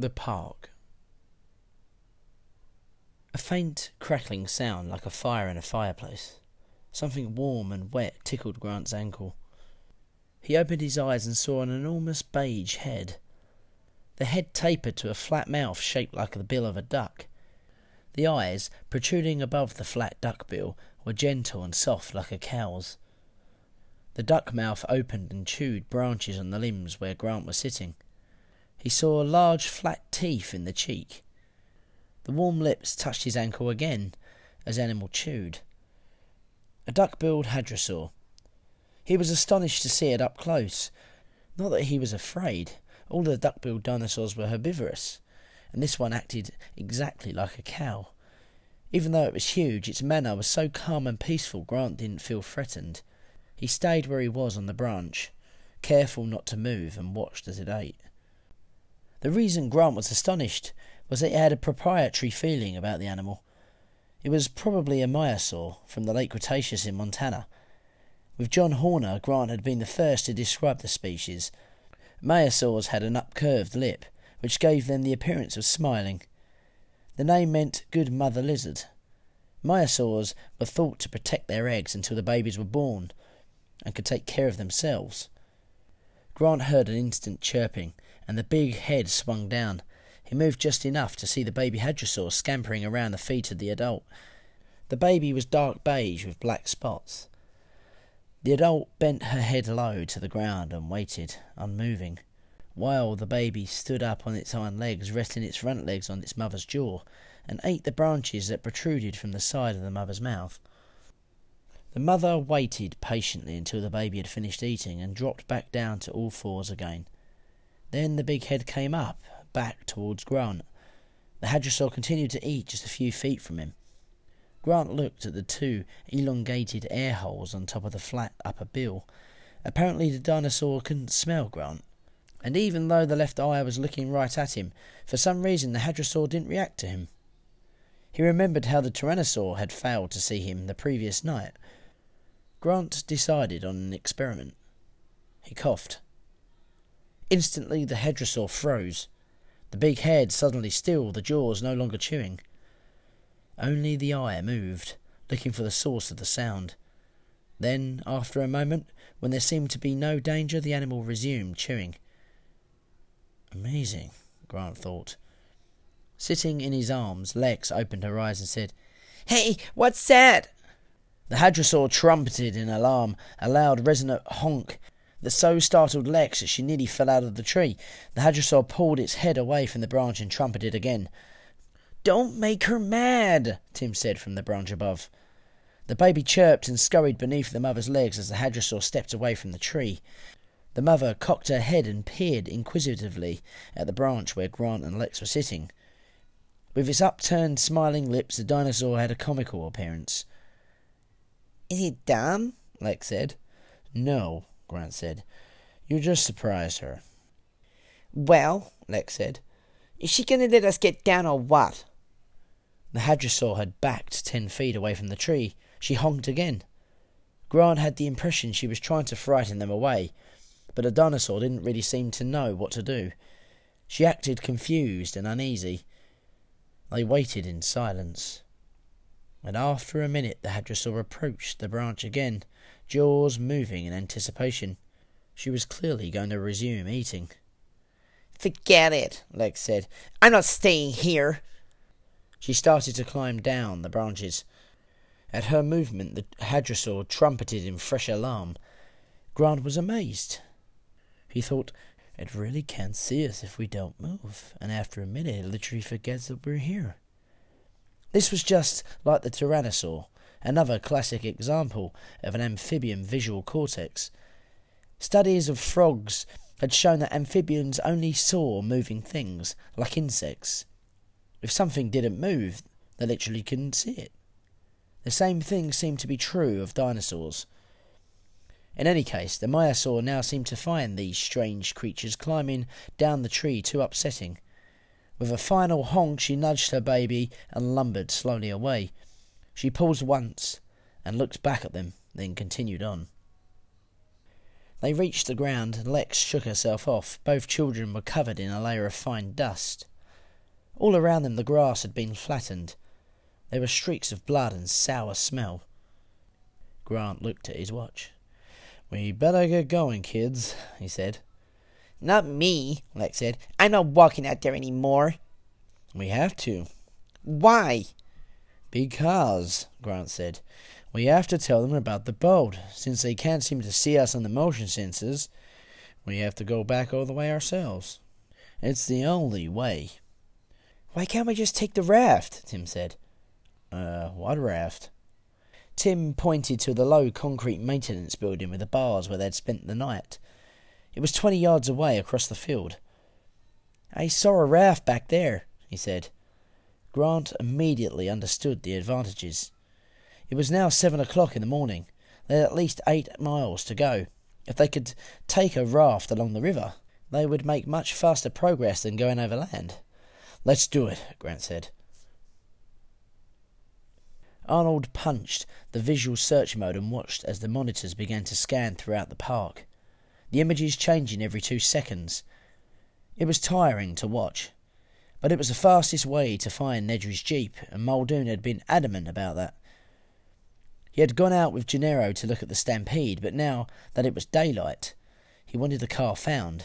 The park. A faint crackling sound like a fire in a fireplace. Something warm and wet tickled Grant's ankle. He opened his eyes and saw an enormous beige head. The head tapered to a flat mouth shaped like the bill of a duck. The eyes, protruding above the flat duck bill, were gentle and soft like a cow's. The duck mouth opened and chewed branches on the limbs where Grant was sitting. He saw large flat teeth in the cheek. The warm lips touched his ankle again as animal chewed. A duck-billed hadrosaur. He was astonished to see it up close. Not that he was afraid. All the duck-billed dinosaurs were herbivorous, and this one acted exactly like a cow. Even though it was huge, its manner was so calm and peaceful Grant didn't feel threatened. He stayed where he was on the branch, careful not to move, and watched as it ate. The reason Grant was astonished was that he had a proprietary feeling about the animal. It was probably a maiasaur from the late Cretaceous in Montana. With John Horner, Grant had been the first to describe the species. Maiasaurs had an upcurved lip, which gave them the appearance of smiling. The name meant good mother lizard. Maiasaurs were thought to protect their eggs until the babies were born and could take care of themselves. Grant heard an instant chirping, and the big head swung down. He moved just enough to see the baby hadrosaur scampering around the feet of the adult. The baby was dark beige with black spots. The adult bent her head low to the ground and waited, unmoving, while the baby stood up on its hind legs, resting its front legs on its mother's jaw, and ate the branches that protruded from the side of the mother's mouth. The mother waited patiently until the baby had finished eating and dropped back down to all fours again. Then the big head came up, back towards Grant. The hadrosaur continued to eat just a few feet from him. Grant looked at the two elongated air holes on top of the flat upper bill. Apparently the dinosaur couldn't smell Grant. And even though the left eye was looking right at him, for some reason the hadrosaur didn't react to him. He remembered how the tyrannosaur had failed to see him the previous night. Grant decided on an experiment. He coughed. Instantly the hadrosaur froze. The big head suddenly still, the jaws no longer chewing. Only the eye moved, looking for the source of the sound. Then, after a moment, when there seemed to be no danger, the animal resumed chewing. Amazing, Grant thought. Sitting in his arms, Lex opened her eyes and said, Hey, what's that? The hadrosaur trumpeted in alarm, a loud resonant honk that so startled Lex that she nearly fell out of the tree. The hadrosaur pulled its head away from the branch and trumpeted again. Don't make her mad, Tim said from the branch above. The baby chirped and scurried beneath the mother's legs as the hadrosaur stepped away from the tree. The mother cocked her head and peered inquisitively at the branch where Grant and Lex were sitting. With its upturned, smiling lips, the dinosaur had a comical appearance. Is it dumb? Lex said. No, Grant said. You just surprised her. Well, Lex said, is she going to let us get down or what? The hadrosaur had backed ten feet away from the tree. She honked again. Grant had the impression she was trying to frighten them away, but the dinosaur didn't really seem to know what to do. She acted confused and uneasy. They waited in silence. And after a minute the hadrosaur approached the branch again, jaws moving in anticipation. She was clearly going to resume eating. Forget it, Lex said. I'm not staying here. She started to climb down the branches. At her movement, the hadrosaur trumpeted in fresh alarm. Grant was amazed. He thought, it really can't see us if we don't move, and after a minute it literally forgets that we're here. This was just like the tyrannosaur, another classic example of an amphibian visual cortex. Studies of frogs had shown that amphibians only saw moving things, like insects. If something didn't move, they literally couldn't see it. The same thing seemed to be true of dinosaurs. In any case, the Maiasaur now seemed to find these strange creatures climbing down the tree too upsetting. With a final honk, she nudged her baby and lumbered slowly away. She paused once and looked back at them, then continued on. They reached the ground, and Lex shook herself off. Both children were covered in a layer of fine dust. All around them the grass had been flattened. There were streaks of blood and sour smell. Grant looked at his watch. We better get going, kids, he said. Not me, Lex said. I'm not walking out there any more. We have to. Why? Because, Grant said, we have to tell them about the boat. Since they can't seem to see us on the motion sensors, we have to go back all the way ourselves. It's the only way. Why can't we just take the raft? Tim said. Uh, what raft? Tim pointed to the low concrete maintenance building with the bars where they'd spent the night. It was twenty yards away across the field. I saw a raft back there, he said. Grant immediately understood the advantages. It was now seven o'clock in the morning. They had at least eight miles to go. If they could take a raft along the river, they would make much faster progress than going overland. Let's do it, Grant said. Arnold punched the visual search mode and watched as the monitors began to scan throughout the park, the images changing every two seconds. It was tiring to watch, but it was the fastest way to find Nedry's jeep, and Muldoon had been adamant about that. He had gone out with Gennaro to look at the stampede, but now that it was daylight, he wanted the car found.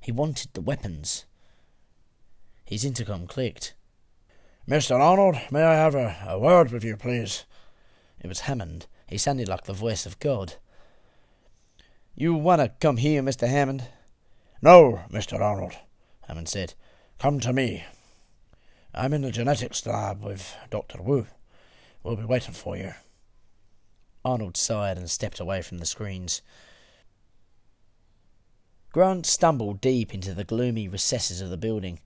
He wanted the weapons. His intercom clicked. Mr. Arnold, may I have a, a word with you, please? It was Hammond. He sounded like the voice of God. You want to come here, Mr. Hammond? No, Mr. Arnold, Hammond said. Come to me. I'm in the genetics lab with Dr. Wu. We'll be waiting for you. Arnold sighed and stepped away from the screens. Grant stumbled deep into the gloomy recesses of the building.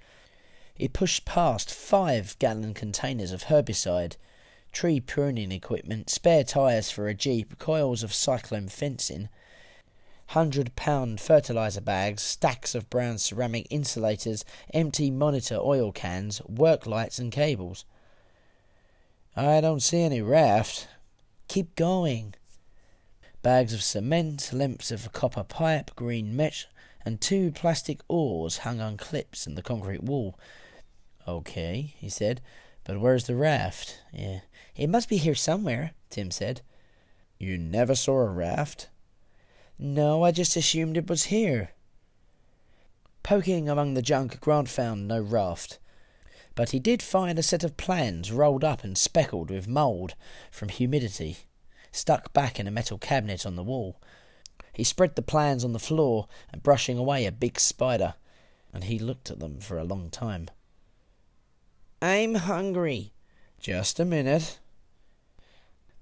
He pushed past five gallon containers of herbicide, tree pruning equipment, spare tyres for a jeep, coils of cyclone fencing, hundred pound fertilizer bags, stacks of brown ceramic insulators, empty monitor oil cans, work lights, and cables. I don't see any raft, Keep going. Bags of cement, lengths of copper pipe, green mesh, and two plastic oars hung on clips in the concrete wall. Okay, he said, but where's the raft? Yeah, it must be here somewhere, Tim said. You never saw a raft? No, I just assumed it was here. Poking among the junk, Grant found no raft but he did find a set of plans rolled up and speckled with mould from humidity, stuck back in a metal cabinet on the wall. He spread the plans on the floor and brushing away a big spider, and he looked at them for a long time. I'm hungry. Just a minute.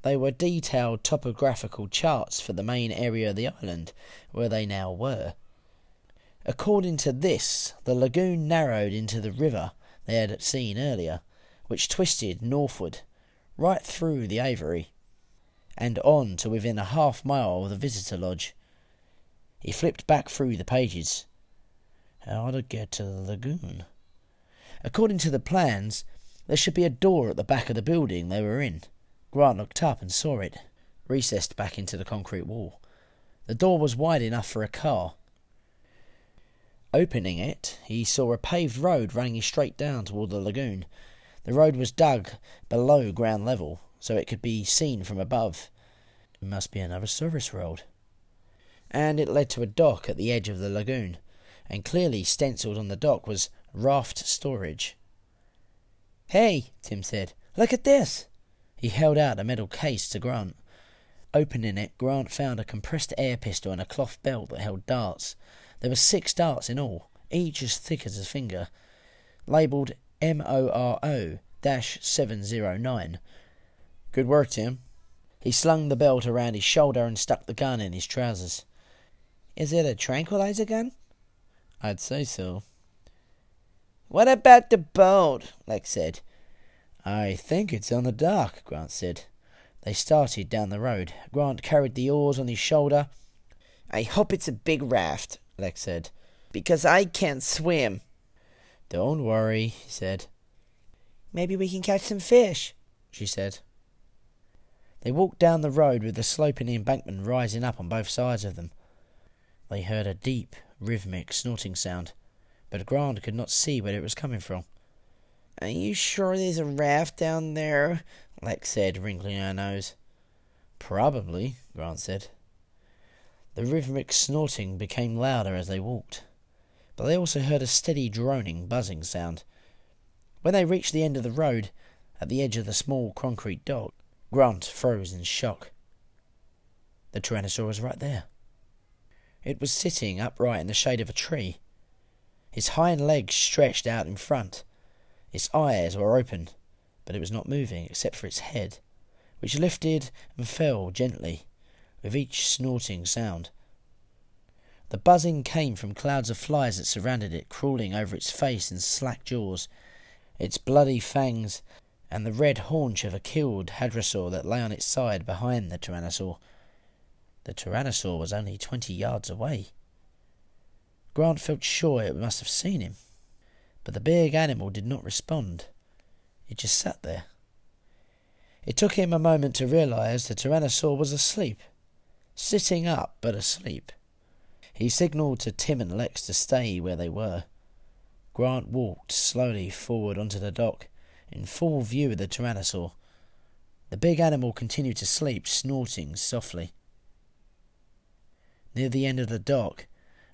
They were detailed topographical charts for the main area of the island, where they now were. According to this, the lagoon narrowed into the river they had seen earlier, which twisted northward, right through the aviary, and on to within a half mile of the visitor lodge. He flipped back through the pages. How to get to the lagoon? According to the plans, there should be a door at the back of the building they were in. Grant looked up and saw it, recessed back into the concrete wall. The door was wide enough for a car, Opening it, he saw a paved road running straight down toward the lagoon. The road was dug below ground level, so it could be seen from above. It must be another service road. And it led to a dock at the edge of the lagoon, and clearly stenciled on the dock was raft storage. Hey, Tim said, look at this. He held out a metal case to Grant. Opening it, Grant found a compressed air pistol and a cloth belt that held darts. There were six darts in all, each as thick as a finger, labelled MORO 709. Good work, Tim. He slung the belt around his shoulder and stuck the gun in his trousers. Is it a tranquilizer gun? I'd say so. What about the boat? Lex said. I think it's on the dock, Grant said. They started down the road. Grant carried the oars on his shoulder. I hope it's a big raft, Lex said. Because I can't swim. Don't worry, he said. Maybe we can catch some fish, she said. They walked down the road with the sloping embankment rising up on both sides of them. They heard a deep, rhythmic snorting sound, but Grant could not see where it was coming from. Are you sure there's a raft down there? Lex said, wrinkling her nose. Probably, Grant said. The rhythmic snorting became louder as they walked, but they also heard a steady droning, buzzing sound. When they reached the end of the road, at the edge of the small concrete dock, Grant froze in shock. The Tyrannosaur was right there. It was sitting upright in the shade of a tree. His hind legs stretched out in front. Its eyes were open, but it was not moving except for its head, which lifted and fell gently with each snorting sound. The buzzing came from clouds of flies that surrounded it, crawling over its face in slack jaws, its bloody fangs, and the red haunch of a killed hadrosaur that lay on its side behind the tyrannosaur. The tyrannosaur was only twenty yards away. Grant felt sure it must have seen him, but the big animal did not respond. It just sat there. It took him a moment to realize the tyrannosaur was asleep sitting up but asleep. He signalled to Tim and Lex to stay where they were. Grant walked slowly forward onto the dock, in full view of the tyrannosaur. The big animal continued to sleep, snorting softly. Near the end of the dock,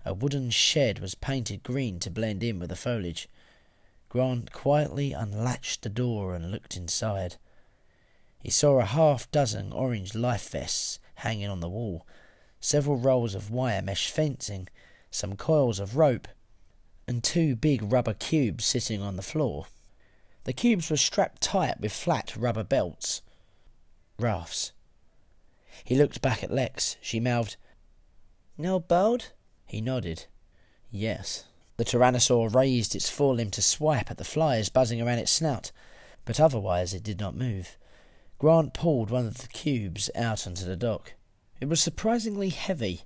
a wooden shed was painted green to blend in with the foliage. Grant quietly unlatched the door and looked inside. He saw a half dozen orange life vests hanging on the wall, several rolls of wire mesh fencing, some coils of rope, and two big rubber cubes sitting on the floor. The cubes were strapped tight with flat rubber belts. Rafts. He looked back at Lex. She mouthed, No boat? He nodded. Yes. The tyrannosaur raised its forelimb to swipe at the flies buzzing around its snout, but otherwise it did not move. Grant pulled one of the cubes out onto the dock. It was surprisingly heavy.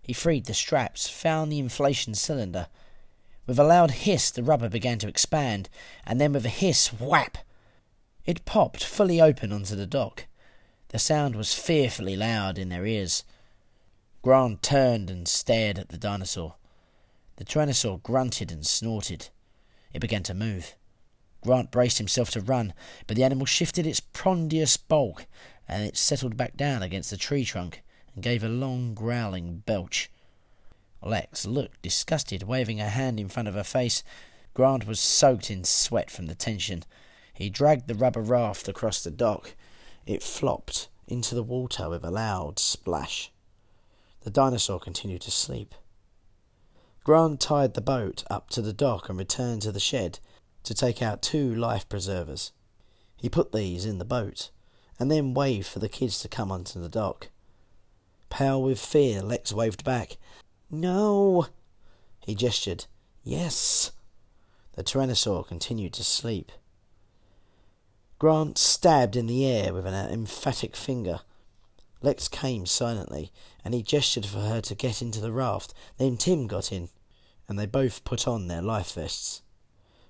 He freed the straps, found the inflation cylinder. With a loud hiss, the rubber began to expand, and then with a hiss, whap! It popped fully open onto the dock. The sound was fearfully loud in their ears. Grant turned and stared at the dinosaur. The tyrannosaur grunted and snorted. It began to move. Grant braced himself to run, but the animal shifted its ponderous bulk, and it settled back down against the tree trunk and gave a long growling belch. Lex looked disgusted, waving her hand in front of her face. Grant was soaked in sweat from the tension. He dragged the rubber raft across the dock. It flopped into the water with a loud splash. The dinosaur continued to sleep. Grant tied the boat up to the dock and returned to the shed to take out two life preservers. He put these in the boat, and then waved for the kids to come onto the dock. Pale with fear, Lex waved back. No! He gestured. Yes! The Tyrannosaur continued to sleep. Grant stabbed in the air with an emphatic finger. Lex came silently, and he gestured for her to get into the raft. Then Tim got in, and they both put on their life vests.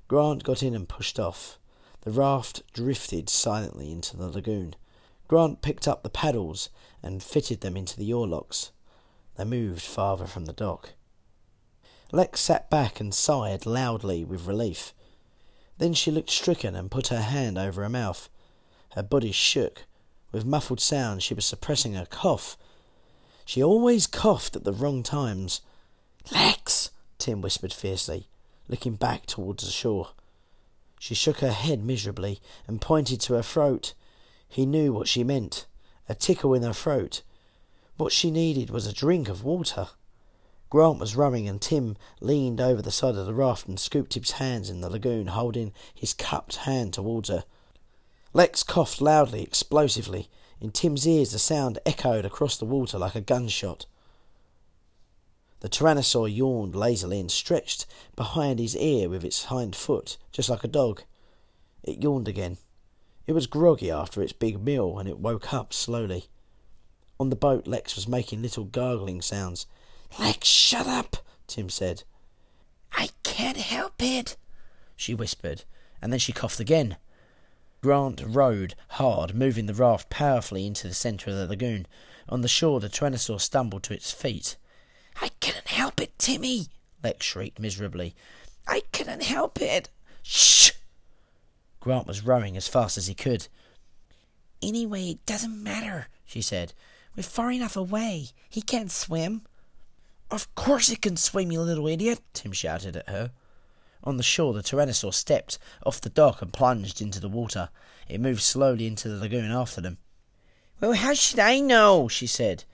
Grant got in and pushed off. The raft drifted silently into the lagoon. Grant picked up the paddles and fitted them into the oarlocks. They moved farther from the dock. Lex sat back and sighed loudly with relief. Then she looked stricken and put her hand over her mouth. Her body shook. With muffled sounds, she was suppressing a cough. She always coughed at the wrong times. Lex! Tim whispered fiercely looking back towards the shore. She shook her head miserably and pointed to her throat. He knew what she meant a tickle in her throat. What she needed was a drink of water. Grant was rowing, and Tim leaned over the side of the raft and scooped his hands in the lagoon, holding his cupped hand towards her. Lex coughed loudly, explosively. In Tim's ears, the sound echoed across the water like a gunshot. The tyrannosaur yawned lazily and stretched behind his ear with its hind foot, just like a dog. It yawned again. It was groggy after its big meal, and it woke up slowly. On the boat, Lex was making little gargling sounds. Lex, shut up, Tim said. I can't help it, she whispered, and then she coughed again. Grant rowed hard, moving the raft powerfully into the centre of the lagoon. On the shore, the tyrannosaur stumbled to its feet. I couldn't help it, Timmy, Lex shrieked miserably. I couldn't help it. Shh! Grant was rowing as fast as he could. Anyway, it doesn't matter, she said. We're far enough away. He can't swim. Of course he can swim, you little idiot, Tim shouted at her. On the shore, the Tyrannosaur stepped off the dock and plunged into the water. It moved slowly into the lagoon after them. Well, how should I know? she said.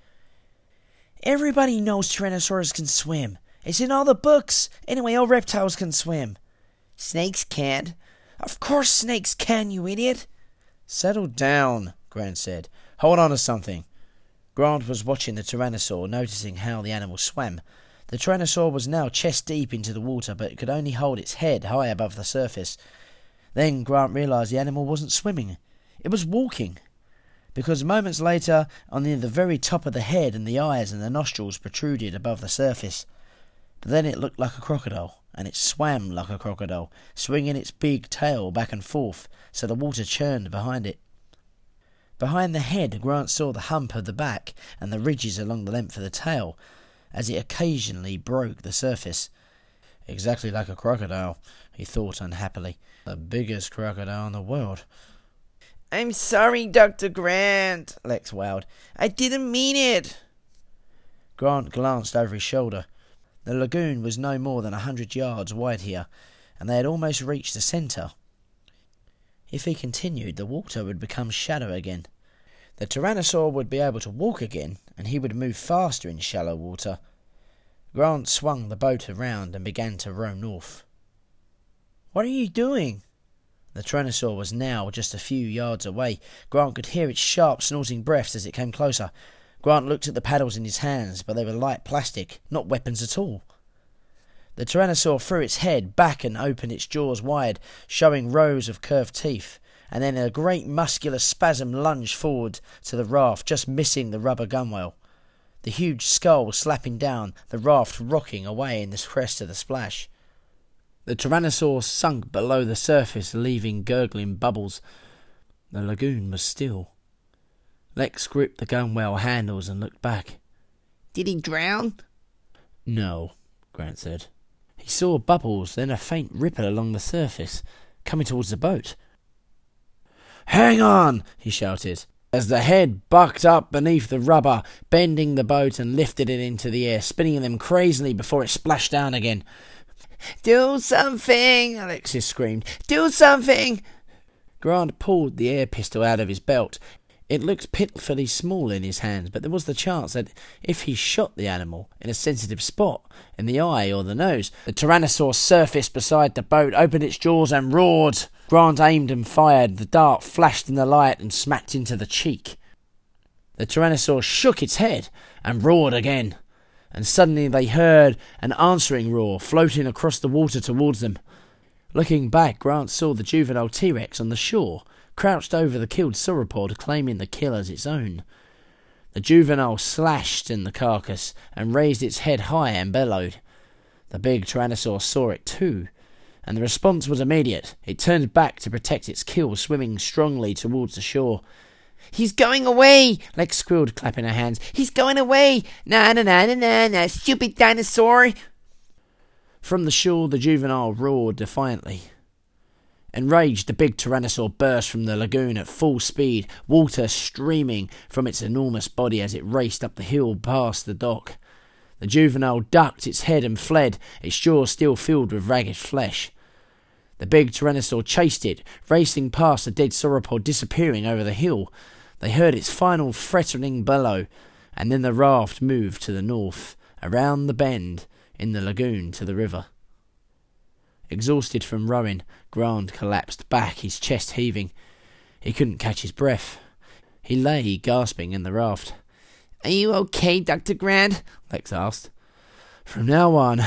Everybody knows Tyrannosaurs can swim. It's in all the books. Anyway, all reptiles can swim. Snakes can't. Of course snakes can, you idiot. Settle down, Grant said. Hold on to something. Grant was watching the Tyrannosaur, noticing how the animal swam. The Tyrannosaur was now chest deep into the water, but it could only hold its head high above the surface. Then Grant realized the animal wasn't swimming. It was walking. Because moments later, on the very top of the head and the eyes and the nostrils protruded above the surface. But then it looked like a crocodile, and it swam like a crocodile, swinging its big tail back and forth so the water churned behind it. Behind the head, Grant saw the hump of the back and the ridges along the length of the tail, as it occasionally broke the surface. Exactly like a crocodile, he thought unhappily. The biggest crocodile in the world. I'm sorry, Dr. Grant, Lex wailed. I didn't mean it. Grant glanced over his shoulder. The lagoon was no more than a hundred yards wide here, and they had almost reached the centre. If he continued, the water would become shallow again. The Tyrannosaur would be able to walk again, and he would move faster in shallow water. Grant swung the boat around and began to row north. What are you doing? The Tyrannosaur was now just a few yards away. Grant could hear its sharp, snorting breaths as it came closer. Grant looked at the paddles in his hands, but they were light plastic, not weapons at all. The Tyrannosaur threw its head back and opened its jaws wide, showing rows of curved teeth, and then a great muscular spasm lunged forward to the raft, just missing the rubber gunwale. The huge skull slapping down, the raft rocking away in the crest of the splash. The Tyrannosaur sunk below the surface, leaving gurgling bubbles. The lagoon was still. Lex gripped the gunwale handles and looked back. Did he drown? No, Grant said. He saw bubbles, then a faint ripple along the surface, coming towards the boat. Hang on! he shouted, as the head bucked up beneath the rubber, bending the boat and lifted it into the air, spinning them crazily before it splashed down again. Do something! Alexis screamed. Do something! Grant pulled the air pistol out of his belt it looked pitifully small in his hands, but there was the chance that if he shot the animal in a sensitive spot, in the eye or the nose, the Tyrannosaur surfaced beside the boat, opened its jaws, and roared. Grant aimed and fired. The dart flashed in the light and smacked into the cheek. The Tyrannosaur shook its head and roared again, and suddenly they heard an answering roar floating across the water towards them. Looking back, Grant saw the juvenile T Rex on the shore crouched over the killed sauropod, claiming the kill as its own. The juvenile slashed in the carcass and raised its head high and bellowed. The big Tyrannosaur saw it too, and the response was immediate. It turned back to protect its kill, swimming strongly towards the shore. He's going away! Lex squealed, clapping her hands. He's going away! Na na na na na na, stupid dinosaur! From the shore, the juvenile roared defiantly. Enraged, the big tyrannosaur burst from the lagoon at full speed, water streaming from its enormous body as it raced up the hill past the dock. The juvenile ducked its head and fled, its jaws still filled with ragged flesh. The big tyrannosaur chased it, racing past the dead sauropod, disappearing over the hill. They heard its final threatening bellow, and then the raft moved to the north, around the bend in the lagoon to the river. Exhausted from rowing, Grant collapsed back, his chest heaving. He couldn't catch his breath. He lay gasping in the raft. Are you okay, Dr. Grant? Lex asked. From now on,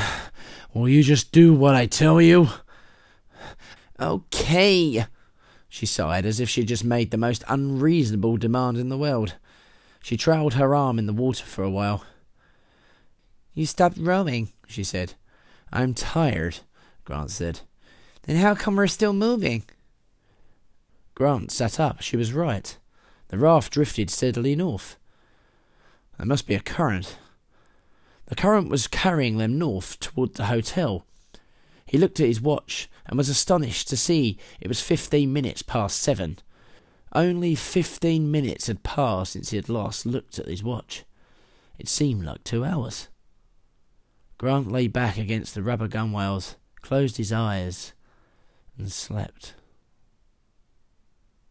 will you just do what I tell you? Okay. She sighed as if she had just made the most unreasonable demand in the world. She trailed her arm in the water for a while. You stopped rowing, she said. I'm tired. Grant said. Then how come we're still moving? Grant sat up. She was right. The raft drifted steadily north. There must be a current. The current was carrying them north toward the hotel. He looked at his watch and was astonished to see it was fifteen minutes past seven. Only fifteen minutes had passed since he had last looked at his watch. It seemed like two hours. Grant lay back against the rubber gunwales, closed his eyes, and slept.